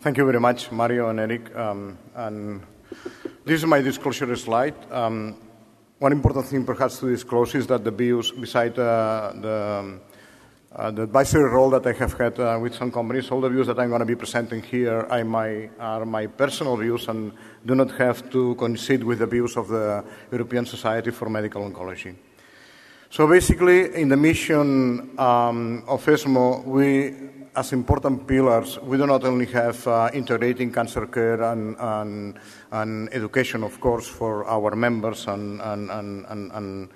Thank you very much, Mario and Eric. Um, and this is my disclosure slide. Um, one important thing perhaps to disclose is that the views, beside uh, the, uh, the advisory role that I have had uh, with some companies, all the views that I'm going to be presenting here are my, are my personal views and do not have to coincide with the views of the European Society for Medical Oncology. So basically, in the mission um, of ESMO, we as important pillars, we do not only have uh, integrating cancer care and, and, and, education, of course, for our members and, and,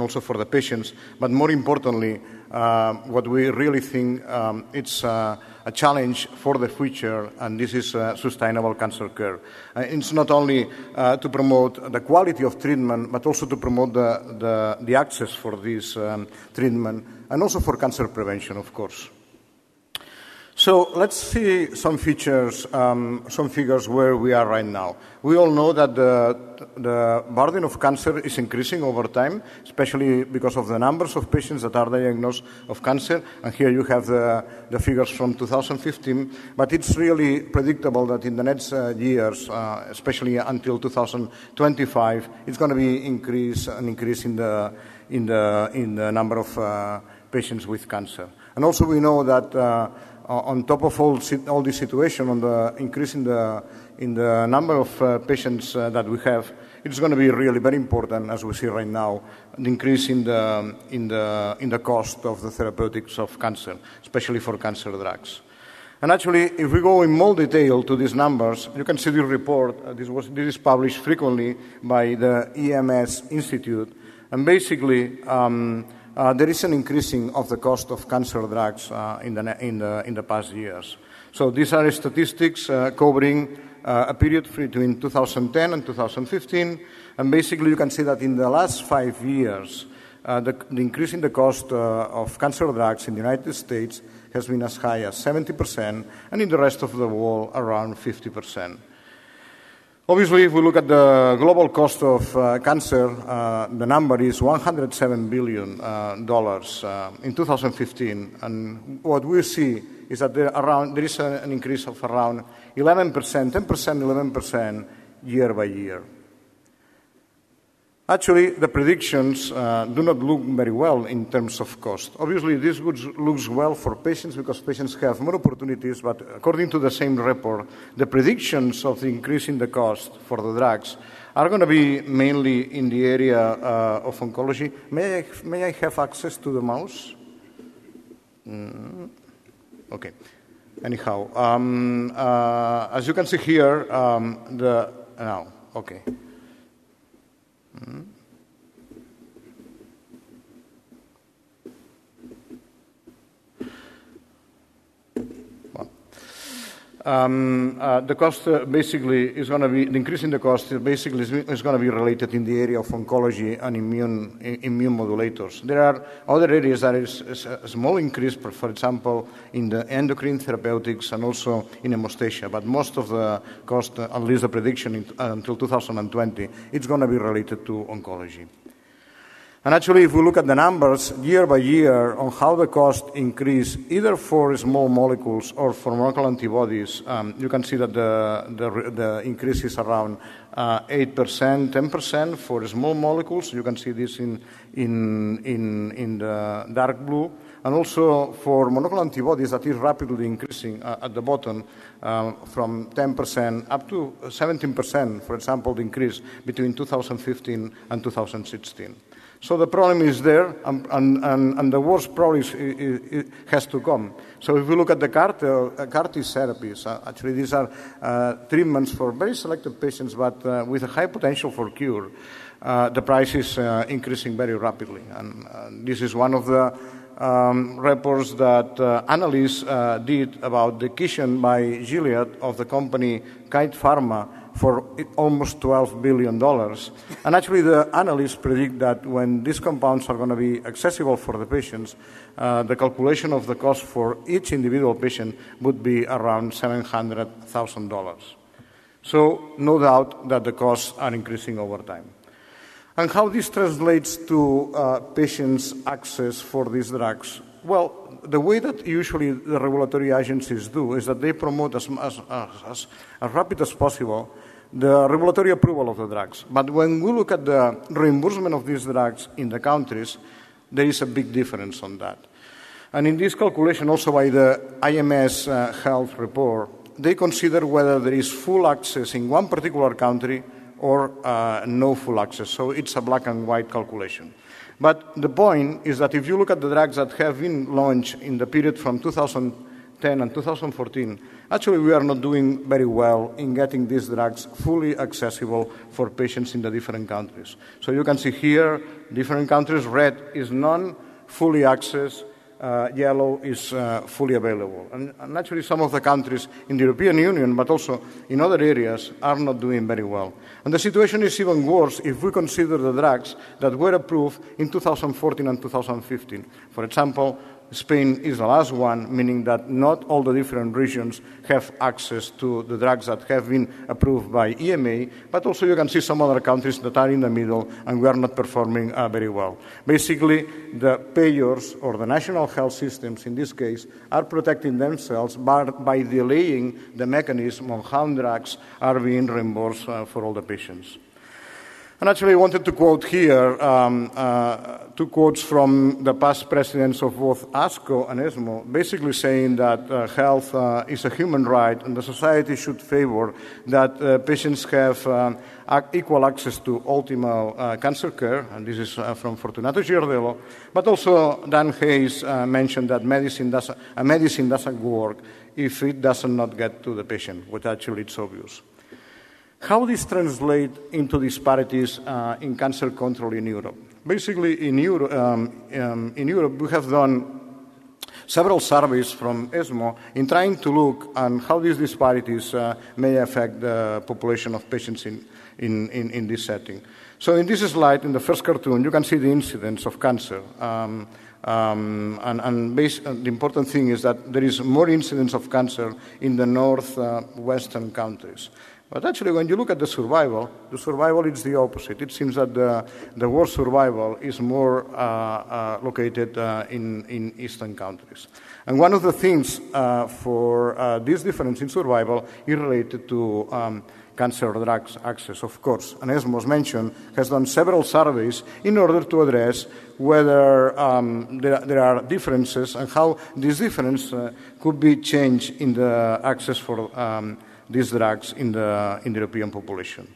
also for the patients, but more importantly, uh, what we really think um, it's uh, a challenge for the future, and this is uh, sustainable cancer care. Uh, it's not only uh, to promote the quality of treatment, but also to promote the, the, the access for this um, treatment, and also for cancer prevention, of course. So let's see some features, um, some figures where we are right now. We all know that the, the burden of cancer is increasing over time, especially because of the numbers of patients that are diagnosed of cancer. And here you have the, the figures from 2015. But it's really predictable that in the next uh, years, uh, especially until 2025, it's going to be increase an increase in the in the in the number of uh, patients with cancer. And also we know that uh, on top of all, all this situation, on the increase in the, in the number of uh, patients uh, that we have, it's going to be really very important, as we see right now, the increase in the, in, the, in the cost of the therapeutics of cancer, especially for cancer drugs. And actually, if we go in more detail to these numbers, you can see the report. Uh, this, was, this is published frequently by the IMS Institute. And basically, um, uh, there is an increasing of the cost of cancer drugs uh, in, the, in, the, in the past years. So these are statistics uh, covering uh, a period between 2010 and 2015, and basically you can see that in the last five years, uh, the, the, increase in the cost uh, of cancer drugs in the United States has been as high as 70%, and in the rest of the world around 50%. Obviously, if we look at the global cost of uh, cancer, uh, the number is 107 billion uh, dollars uh, in 2015, and what we see is that there, around, there is an increase of around 11 percent, 10 percent, 11 percent year by year. Actually, the predictions uh, do not look very well in terms of cost. Obviously, this looks well for patients because patients have more opportunities, but according to the same report, the predictions of the increase in the cost for the drugs are going to be mainly in the area uh, of oncology. May I, may I have access to the mouse? Mm. Okay. Anyhow, um, uh, as you can see here, um, the now, okay. Um, uh, the cost uh, basically is going to be the increase in the cost basically is, is going to be related in the area of oncology and immune immune modulators. There are other areas that is, is a small increase, for, example, in the endocrine therapeutics and also in hemostasia. But most of the cost, uh, at least the prediction in, until 2020, it's going to be related to oncology. And actually, if we look at the numbers year by year on how the cost increase, either for small molecules or for monoclonal antibodies, um, you can see that the, the, the increase is around uh, 8%, 10% for small molecules. You can see this in, in, in, in the dark blue. And also for monoclonal antibodies, that is rapidly increasing uh, at the bottom um, from 10% up to 17%, for example, the increase between 2015 and 2016. So the problem is there, and, and, and the worst problem is, is, has to come. So if we look at the CAR, uh, CAR T therapies, uh, actually these are uh, treatments for very selected patients, but uh, with a high potential for cure. Uh, the price is uh, increasing very rapidly, and this is one of the um, reports that analysts did about the acquisition by Gilead of the company Kite Pharma for almost $12 billion. And actually, the analysts predict that when these compounds are going to be accessible for the patients, uh, the calculation of the cost for each individual patient would be around $700,000. So, no doubt that the costs are increasing over time. And how this translates to uh, patients' access for these drugs? Well, the way that usually the regulatory agencies do is that they promote as, as, as, as rapid as possible the regulatory approval of the drugs. But when we look at the reimbursement of these drugs in the countries, there is a big difference on that. And in this calculation, also by the IMS uh, health report, they consider whether there is full access in one particular country or uh, no full access. So it's a black and white calculation. But the point is that if you look at the drugs that have been launched in the period from 2010 and 2014, actually we are not doing very well in getting these drugs fully accessible for patients in the different countries. So you can see here, different countries, red is non fully accessed, uh, yellow is uh, fully available. And, and, actually, some of the countries in the European Union, but also in other areas, are not doing very well. And the situation is even worse if we consider the drugs that were approved in 2014 and 2015. For example, Spain is the last one, meaning that not all the different regions have access to the drugs that have been approved by EMA, but also you can see some other countries that are in the middle and we are not performing uh, very well. Basically, the payers or the national health systems in this case are protecting themselves by, by delaying the mechanism on how drugs are being reimbursed uh, for all the patients. And actually, I wanted to quote here um, uh, two quotes from the past presidents of both ASCO and ESMO, basically saying that uh, health uh, is a human right and the society should favor that uh, patients have um, equal access to optimal uh, cancer care. And this is uh, from Fortunato Ciardiello. But also, Dan Hayes mentioned that medicine, does, a medicine doesn't work if it does not get to the patient, which actually it's obvious. How this translate into disparities uh, in cancer control in Europe? Basically, in, Euro, um, um, in Europe, we have done several surveys from ESMO in trying to look on how these disparities uh, may affect the population of patients in, in, in, in, this setting. So, in this slide, in the first cartoon, you can see the incidence of cancer. Um, um, and, and uh, the important thing is that there is more incidence of cancer in the northwestern uh, countries. But actually, when you look at the survival, the survival is the opposite. It seems that the, the survival is more uh, uh, located uh, in, in eastern countries. And one of the things uh, for uh, this difference in survival is related to um, cancer drugs access, of course. And as was mentioned, has done several surveys in order to address whether um, there, there, are differences and how this difference uh, could be changed in the access for um, these drugs in the, in the European population.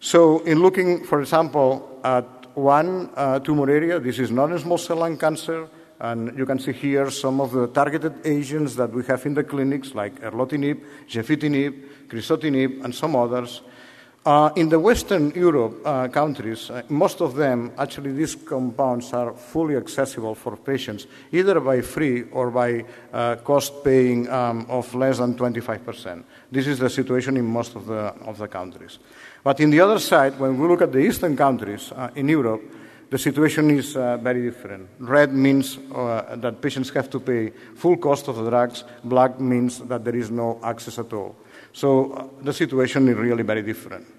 So, in looking, for example, at one uh, tumor area, this is non-small cell lung cancer, and you can see here some of the targeted agents that we have in the clinics, like erlotinib, gefitinib, crizotinib, and some others. Uh, in the Western Europe uh, countries, uh, most of them, actually, these compounds are fully accessible for patients, either by free or by uh, cost paying um, of less than 25%. This is the situation in most of the, of the countries. But in the other side, when we look at the eastern countries uh, in Europe, the situation is uh, very different. Red means that patients have to pay full cost of the drugs, black means that there is no access at all. So the situation is really very different.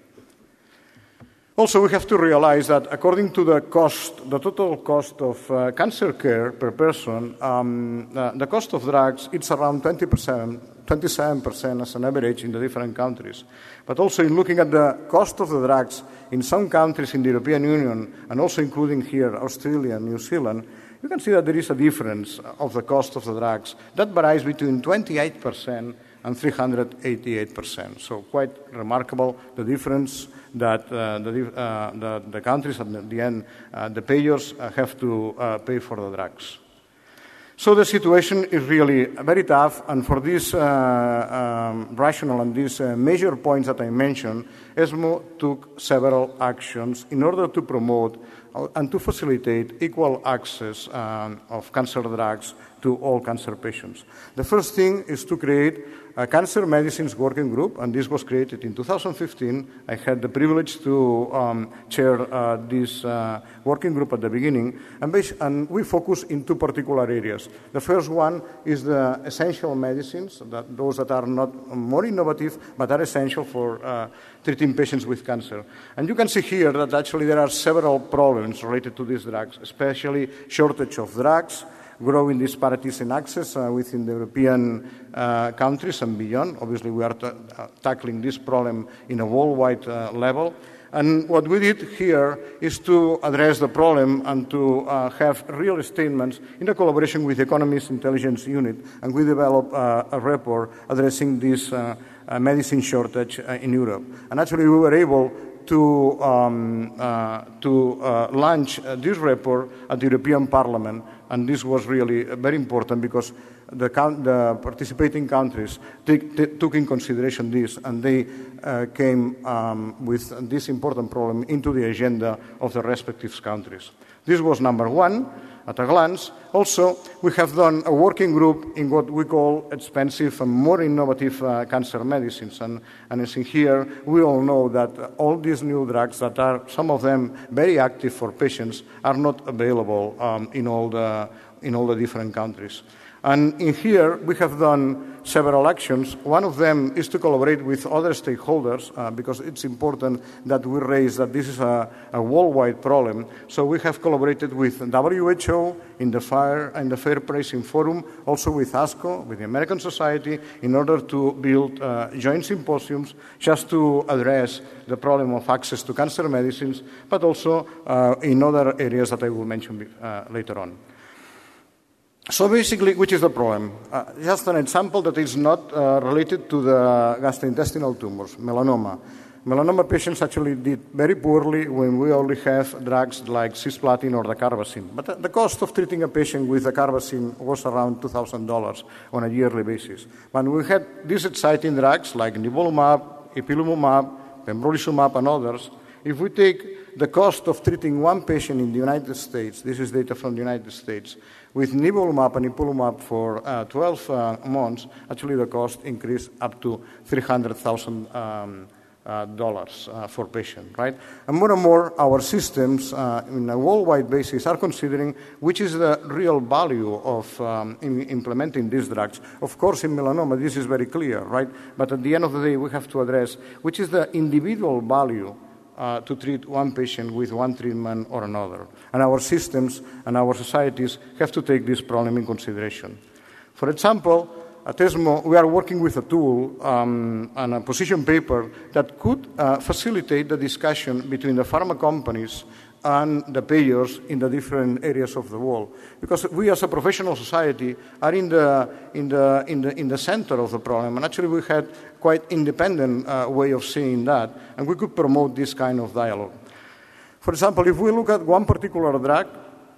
Also, we have to realize that according to the cost, the total cost of uh, cancer care per person, um, uh, the cost of drugs, it's around 20%, 27% as an average in the different countries. But also in looking at the cost of the drugs in some countries in the European Union, and also including here Australia and New Zealand, you can see that there is a difference of the cost of the drugs. That varies between 28% and 388%. So quite remarkable the difference that uh, the, uh, the, countries at the end, uh, the payers uh, have to uh, pay for the drugs. So the situation is really very tough, and for this uh, um, rational and these major points that I mentioned, ESMO took several actions in order to promote and to facilitate equal access um, of cancer drugs to all cancer patients. The first thing is to create a cancer medicines working group, and this was created in 2015. I had the privilege to um, chair uh, this uh, working group at the beginning, and, and, we focus in two particular areas. The first one is the essential medicines, that those that are not more innovative but are essential for uh, treating patients with cancer. And you can see here that actually there are several problems related to these drugs, especially shortage of drugs growing disparities in access uh, within the European uh, countries and beyond. Obviously, we are t- uh, tackling this problem in a worldwide level. And what we did here is to address the problem and to uh, have real statements in a collaboration with the Economist Intelligence Unit, and we developed uh, a report addressing this uh, medicine shortage in Europe. And actually, we were able to, um, uh, to launch this report at the European Parliament, and this was really very important because the, the participating countries took in consideration this and they uh, came um, with this important problem into the agenda of the respective countries. This was number one at a glance. Also, we have done a working group in what we call expensive and more innovative uh, cancer medicines. And, and as in here, we all know that all these new drugs that are, some of them very active for patients, are not available um, in, all the, in all the different countries. And in here, we have done several actions. One of them is to collaborate with other stakeholders uh, because it's important that we raise that this is a, a, worldwide problem. So we have collaborated with WHO in the Fair and the Fair Pricing Forum, also with ASCO, with the American Society, in order to build uh, joint symposiums just to address the problem of access to cancer medicines, but also uh, in other areas that I will mention uh, later on. So basically, which is the problem? Uh, just an example that is not uh, related to the gastrointestinal tumors, melanoma. Melanoma patients actually did very poorly when we only have drugs like cisplatin or the dacarbazine. But the cost of treating a patient with the dacarbazine was around $2,000 on a yearly basis. When we had these exciting drugs like nivolumab, ipilimumab, pembrolizumab, and others, if we take the cost of treating one patient in the United States, this is data from the United States, with nivolumab and ipilimumab for uh, 12 uh, months, actually the cost increased up to 300,000 um, uh, uh, for patient, right? And more and more, our systems, uh, in a worldwide basis, are considering which is the real value of um, in implementing these drugs. Of course, in melanoma, this is very clear, right? But at the end of the day, we have to address which is the individual value uh, to treat one patient with one treatment or another. And our systems and our societies have to take this problem in consideration. For example, at ESMO, we are working with a tool um, and a position paper that could uh, facilitate the discussion between the pharma companies and the payers in the different areas of the world. Because we as a professional society are in the, in the, in the, in the center of the problem. And actually we had quite independent uh, way of seeing that, and we could promote this kind of dialogue. For example, if we look at one particular drug,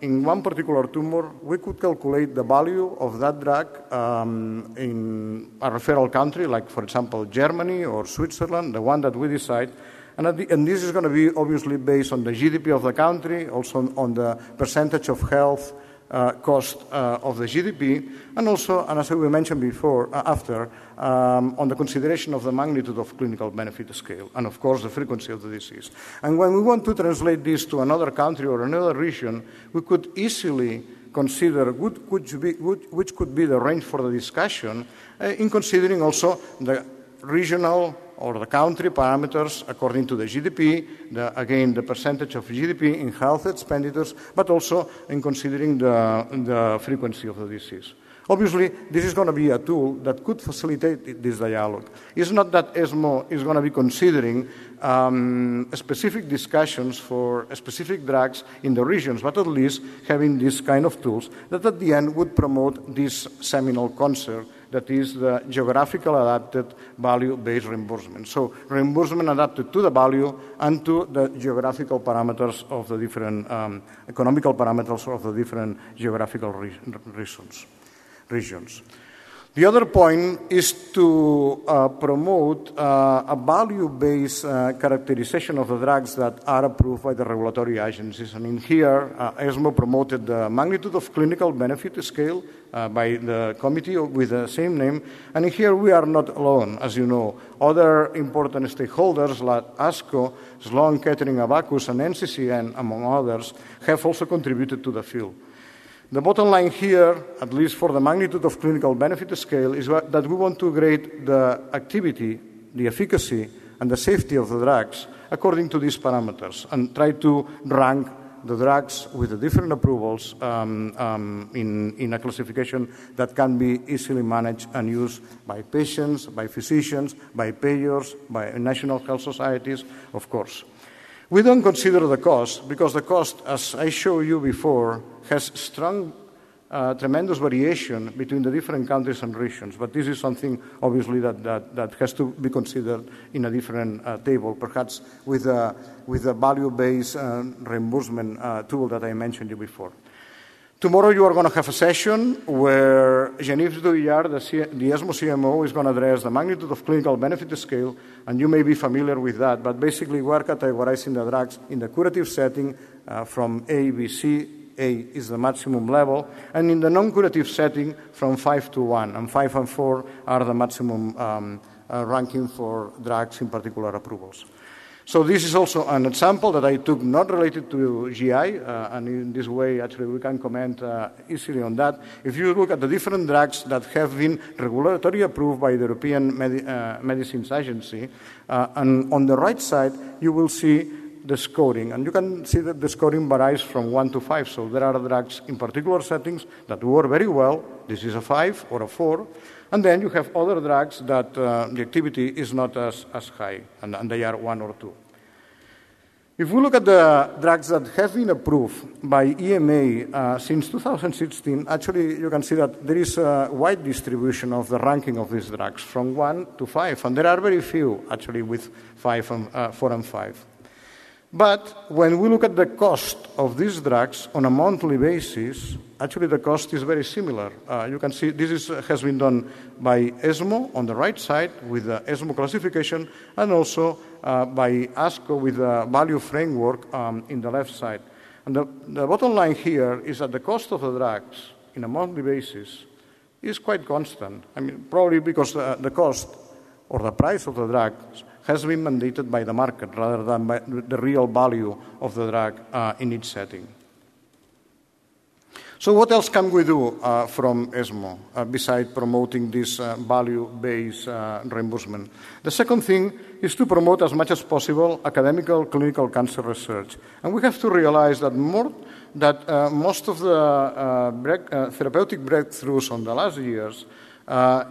in one particular tumor, we could calculate the value of that drug um, in a referral country, like, for example, Germany or Switzerland, the one that we decide, and, this is going to be obviously based on the GDP of the country, also on the percentage of health uh, cost uh, of the GDP, and also, and as we mentioned before, uh, after, um, on the consideration of the magnitude of clinical benefit scale, and of course the frequency of the disease. And when we want to translate this to another country or another region, we could easily consider which, be, which could be the range for the discussion uh, in considering also the regional or the country parameters according to the GDP, the, again, the percentage of GDP in health expenditures, but also in considering the, the frequency of the disease. Obviously, this is going to be a tool that could facilitate this dialogue. It's not that ESMO is going to be considering um, specific discussions for specific drugs in the regions, but at least having these kind of tools that at the end would promote this seminal concept that is the geographical adapted value-based reimbursement. So reimbursement adapted to the value and to the geographical parameters of the different um, economical parameters of the different geographical re- regions. regions. The other point is to uh, promote uh, a value based uh, characterization of the drugs that are approved by the regulatory agencies. And in here, uh, ESMO promoted the magnitude of clinical benefit scale uh, by the committee with the same name. And here, we are not alone, as you know. Other important stakeholders like ASCO, Sloan Kettering Abacus, and NCCN, among others, have also contributed to the field. The bottom line here, at least for the magnitude of clinical benefit scale, is that we want to grade the activity, the efficacy, and the safety of the drugs according to these parameters and try to rank the drugs with the different approvals um, um, in, in a classification that can be easily managed and used by patients, by physicians, by payers, by national health societies, of course. We don't consider the cost because the cost, as I showed you before, has strong uh, tremendous variation between the different countries and regions. But this is something, obviously, that, that, that has to be considered in a different uh, table, perhaps with a, with a value-based uh, reimbursement uh, tool that I mentioned you before. Tomorrow you are going to have a session where Jean-Yves Douillard, the, C- the ESMO CMO, is going to address the magnitude of clinical benefit scale, and you may be familiar with that, but basically we are categorizing the drugs in the curative setting uh, from A, B, C, a is the maximum level, and in the non-curative setting, from 5 to 1, and 5 and 4 are the maximum um, uh, ranking for drugs, in particular approvals. So this is also an example that I took not related to GI, uh, and in this way, actually, we can comment uh, easily on that. If you look at the different drugs that have been regulatory approved by the European Medi- uh, Medicines Agency, uh, and on the right side, you will see the scoring. And you can see that the scoring varies from 1 to 5. So there are drugs in particular settings that work very well. This is a 5 or a 4. And then you have other drugs that uh, the activity is not as, as high, and, and they are 1 or 2. If we look at the drugs that have been approved by EMA uh, since 2016, actually you can see that there is a wide distribution of the ranking of these drugs from 1 to 5, and there are very few actually with five and, uh, 4 and 5. But when we look at the cost of these drugs on a monthly basis, actually the cost is very similar. Uh, you can see this is, has been done by ESMO on the right side with the ESMO classification and also uh, by ASCO with the value framework um, in the left side. And the, the bottom line here is that the cost of the drugs in a monthly basis is quite constant. I mean, probably because uh, the cost or the price of the drugs has been mandated by the market rather than by the real value of the drug uh, in each setting. So, what else can we do uh, from ESMO uh, besides promoting this uh, value based uh, reimbursement? The second thing is to promote as much as possible academical clinical cancer research. And we have to realize that, more, that uh, most of the uh, break, therapeutic breakthroughs on the last years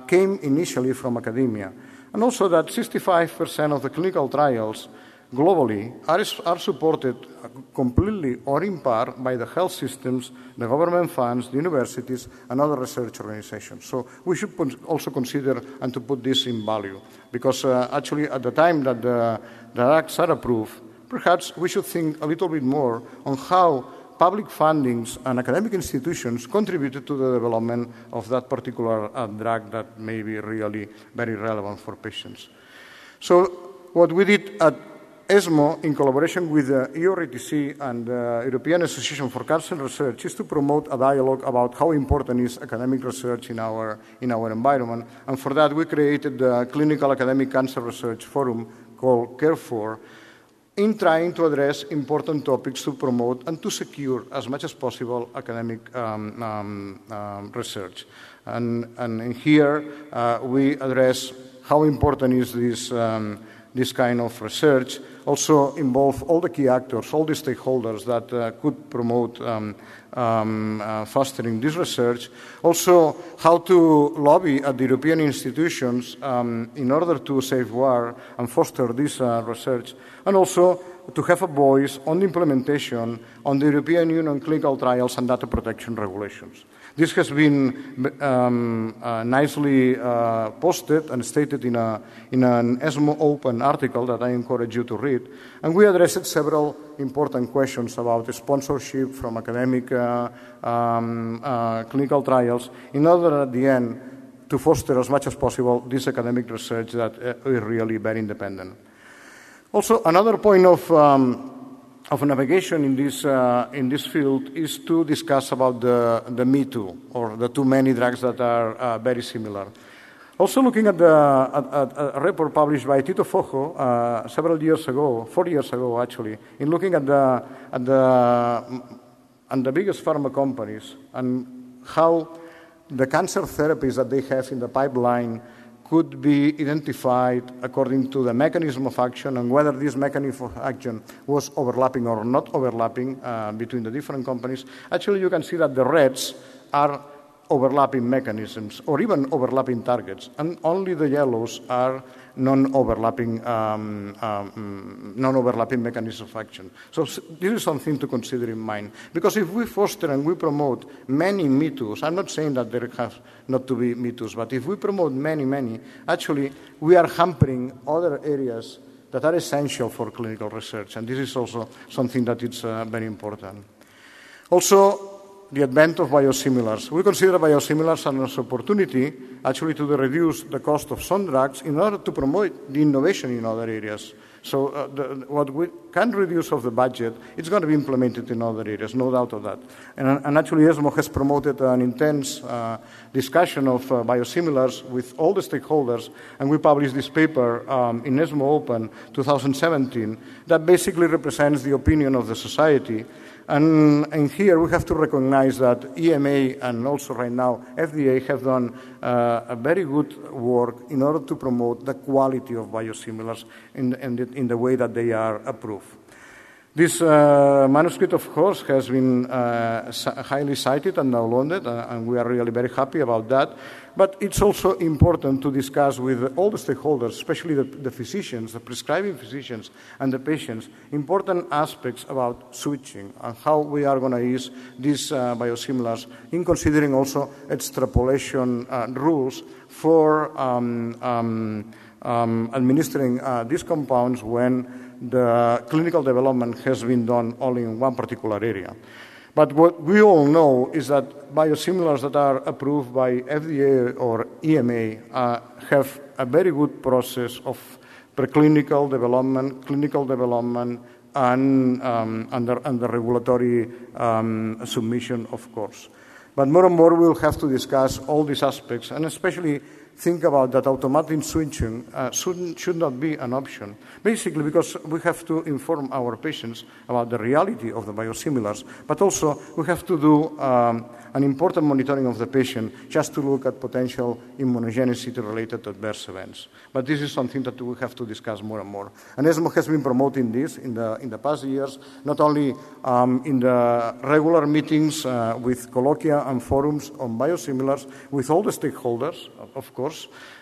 came initially from academia and also that 65% of the clinical trials globally are, are supported completely or in part by the health systems, the government funds, the universities, and other research organizations. So we should also consider and to put this in value, because uh, actually at the time that the, the acts are approved, perhaps we should think a little bit more on how public fundings and academic institutions contributed to the development of that particular uh, drug that may be really very relevant for patients. So, what we did at ESMO, in collaboration with the EORTC and the European Association for Cancer Research, is to promote a dialogue about how important is academic research in our, in our environment. And for that, we created the Clinical Academic Cancer Research Forum called CAREFOR, in trying to address important topics to promote and to secure as much as possible academic um, um, um, research. And, and here uh, we address how important is this, um, this kind of research, also involve all the key actors, all the stakeholders that uh, could promote um, um, uh, fostering this research. Also, how to lobby at the European institutions um, in order to safeguard and foster this uh, research, and also to have a voice on the implementation on the European Union clinical trials and data protection regulations. This has been um, uh, nicely uh, posted and stated in, a, in an ESMO Open article that I encourage you to read. And we addressed several important questions about sponsorship from academic uh, um, uh, clinical trials in order at the end to foster as much as possible this academic research that uh, is really very independent. Also, another point of um, of navigation in this, uh, in this field is to discuss about the, the Me Too, or the too many drugs that are uh, very similar. Also looking at, the, at, at a report published by Tito Fojo uh, several years ago, four years ago actually, in looking at the, at the, and the biggest pharma companies and how the cancer therapies that they have in the pipeline could be identified according to the mechanism of action and whether this mechanism of action was overlapping or not overlapping uh, between the different companies, actually you can see that the reds are overlapping mechanisms or even overlapping targets, and only the yellows are non-overlapping um, um, non-overlapping mechanisms of action. So this is something to consider in mind. Because if we foster and we promote many Me Too's, I'm not saying that there have not to be Me Too's, but if we promote many, many, actually we are hampering other areas that are essential for clinical research, and this is also something that is uh, very important. Also, the advent of biosimilars. We consider biosimilars as an opportunity actually to reduce the cost of some drugs in order to promote the innovation in other areas. So uh, the, what we can reduce of the budget, it's going to be implemented in other areas, no doubt of that. And, and actually, ESMO has promoted an intense uh, discussion of uh, biosimilars with all the stakeholders, and we published this paper um, in ESMO Open 2017 that basically represents the opinion of the society and, and, here we have to recognize that EMA and also right now FDA have done uh, a very good work in order to promote the quality of biosimilars in, in, the, in the way that they are approved. This uh, manuscript, of course, has been uh, highly cited and downloaded, uh, and we are really very happy about that. But it's also important to discuss with all the stakeholders, especially the, the physicians, the prescribing physicians, and the patients, important aspects about switching and how we are going to use these uh, biosimilars in considering also extrapolation uh, rules for um, um, um, administering these compounds when the clinical development has been done only in one particular area. But what we all know is that biosimilars that are approved by FDA or EMA uh, have a very good process of preclinical development, clinical development, and, um, under, under regulatory um, submission, of course. But more and more we'll have to discuss all these aspects, and especially think about that automatic switching uh, should, should not be an option. Basically, because we have to inform our patients about the reality of the biosimilars, but also we have to do um, an important monitoring of the patient just to look at potential immunogenicity related adverse events. But this is something that we have to discuss more and more. And ESMO has been promoting this in the, in the past years, not only um, in the regular meetings uh, with colloquia and forums on biosimilars with all the stakeholders, of course,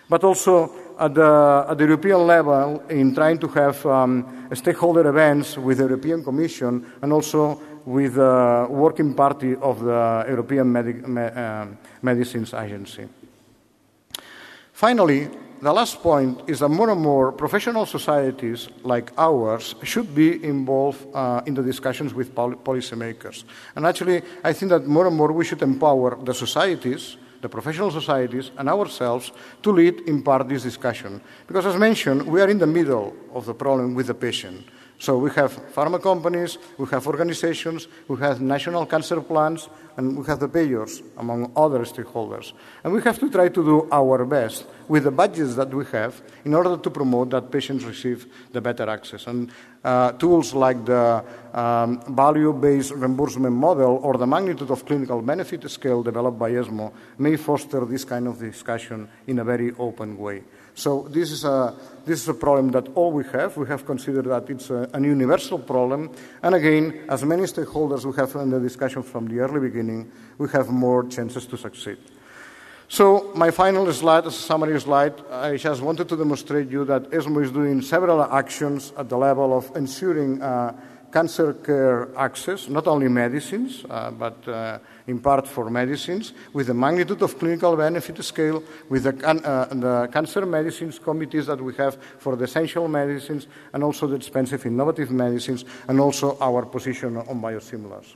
but also at the, at the, European level in trying to have um, stakeholder events with the European Commission and also with the working party of the European Medi- Me- uh, Medicines Agency. Finally, the last point is that more and more professional societies like ours should be involved uh, in the discussions with pol- policymakers. And actually, I think that more and more we should empower the societies, the professional societies, and ourselves to lead in part this discussion. Because, as mentioned, we are in the middle of the problem with the patient. So we have pharma companies, we have organizations, we have national cancer plans, and we have the payers, among other stakeholders. And we have to try to do our best with the budgets that we have in order to promote that patients receive the better access. And uh, tools like the um, value-based reimbursement model or the magnitude of clinical benefit scale developed by ESMO may foster this kind of discussion in a very open way. So this is a this is a problem that all we have. We have considered that it's a, an universal problem. And again, as many stakeholders we have in the discussion from the early beginning, we have more chances to succeed. So my final slide, as a summary slide, I just wanted to demonstrate you that ESMO is doing several actions at the level of ensuring uh, cancer care access, not only medicines, uh, but uh, in part for medicines, with the magnitude of clinical benefit scale, with the, can, uh, the, cancer medicines committees that we have for the essential medicines, and also the expensive innovative medicines, and also our position on biosimilars.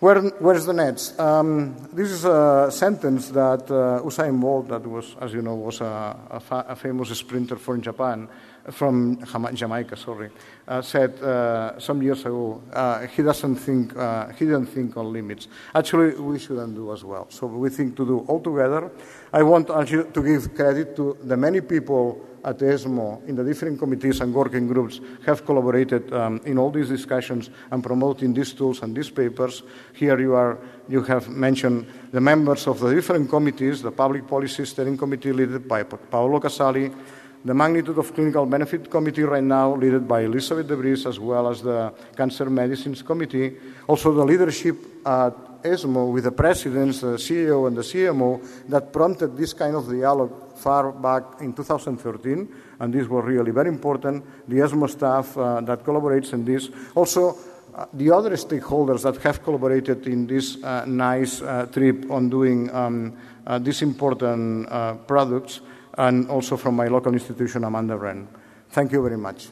Where, where's the next? Um, this is a sentence that uh, Usain Bolt, that was, as you know, was a, a, fa- a famous sprinter from Japan, from Jamaica, sorry, uh, said uh, some years ago uh, he doesn't think uh, he didn't think on limits. Actually, we shouldn't do as well. So we think to do all together. I want to give credit to the many people at ESMO in the different committees and working groups have collaborated um, in all these discussions and promoting these tools and these papers. Here you, are, you have mentioned the members of the different committees, the Public Policy Steering Committee led by Paolo Casali, the magnitude of clinical benefit committee right now led by Elizabeth de Vries as well as the Cancer Medicines Committee, also the leadership at ESMO with the presidents, the CEO and the CMO that prompted this kind of dialogue far back in 2013, and this was really very important. The ESMO staff uh, that collaborates in this. Also, uh, the other stakeholders that have collaborated in this uh, nice uh, trip on doing um, uh, these important uh, products, and also from my local institution, Amanda Wren. Thank you very much.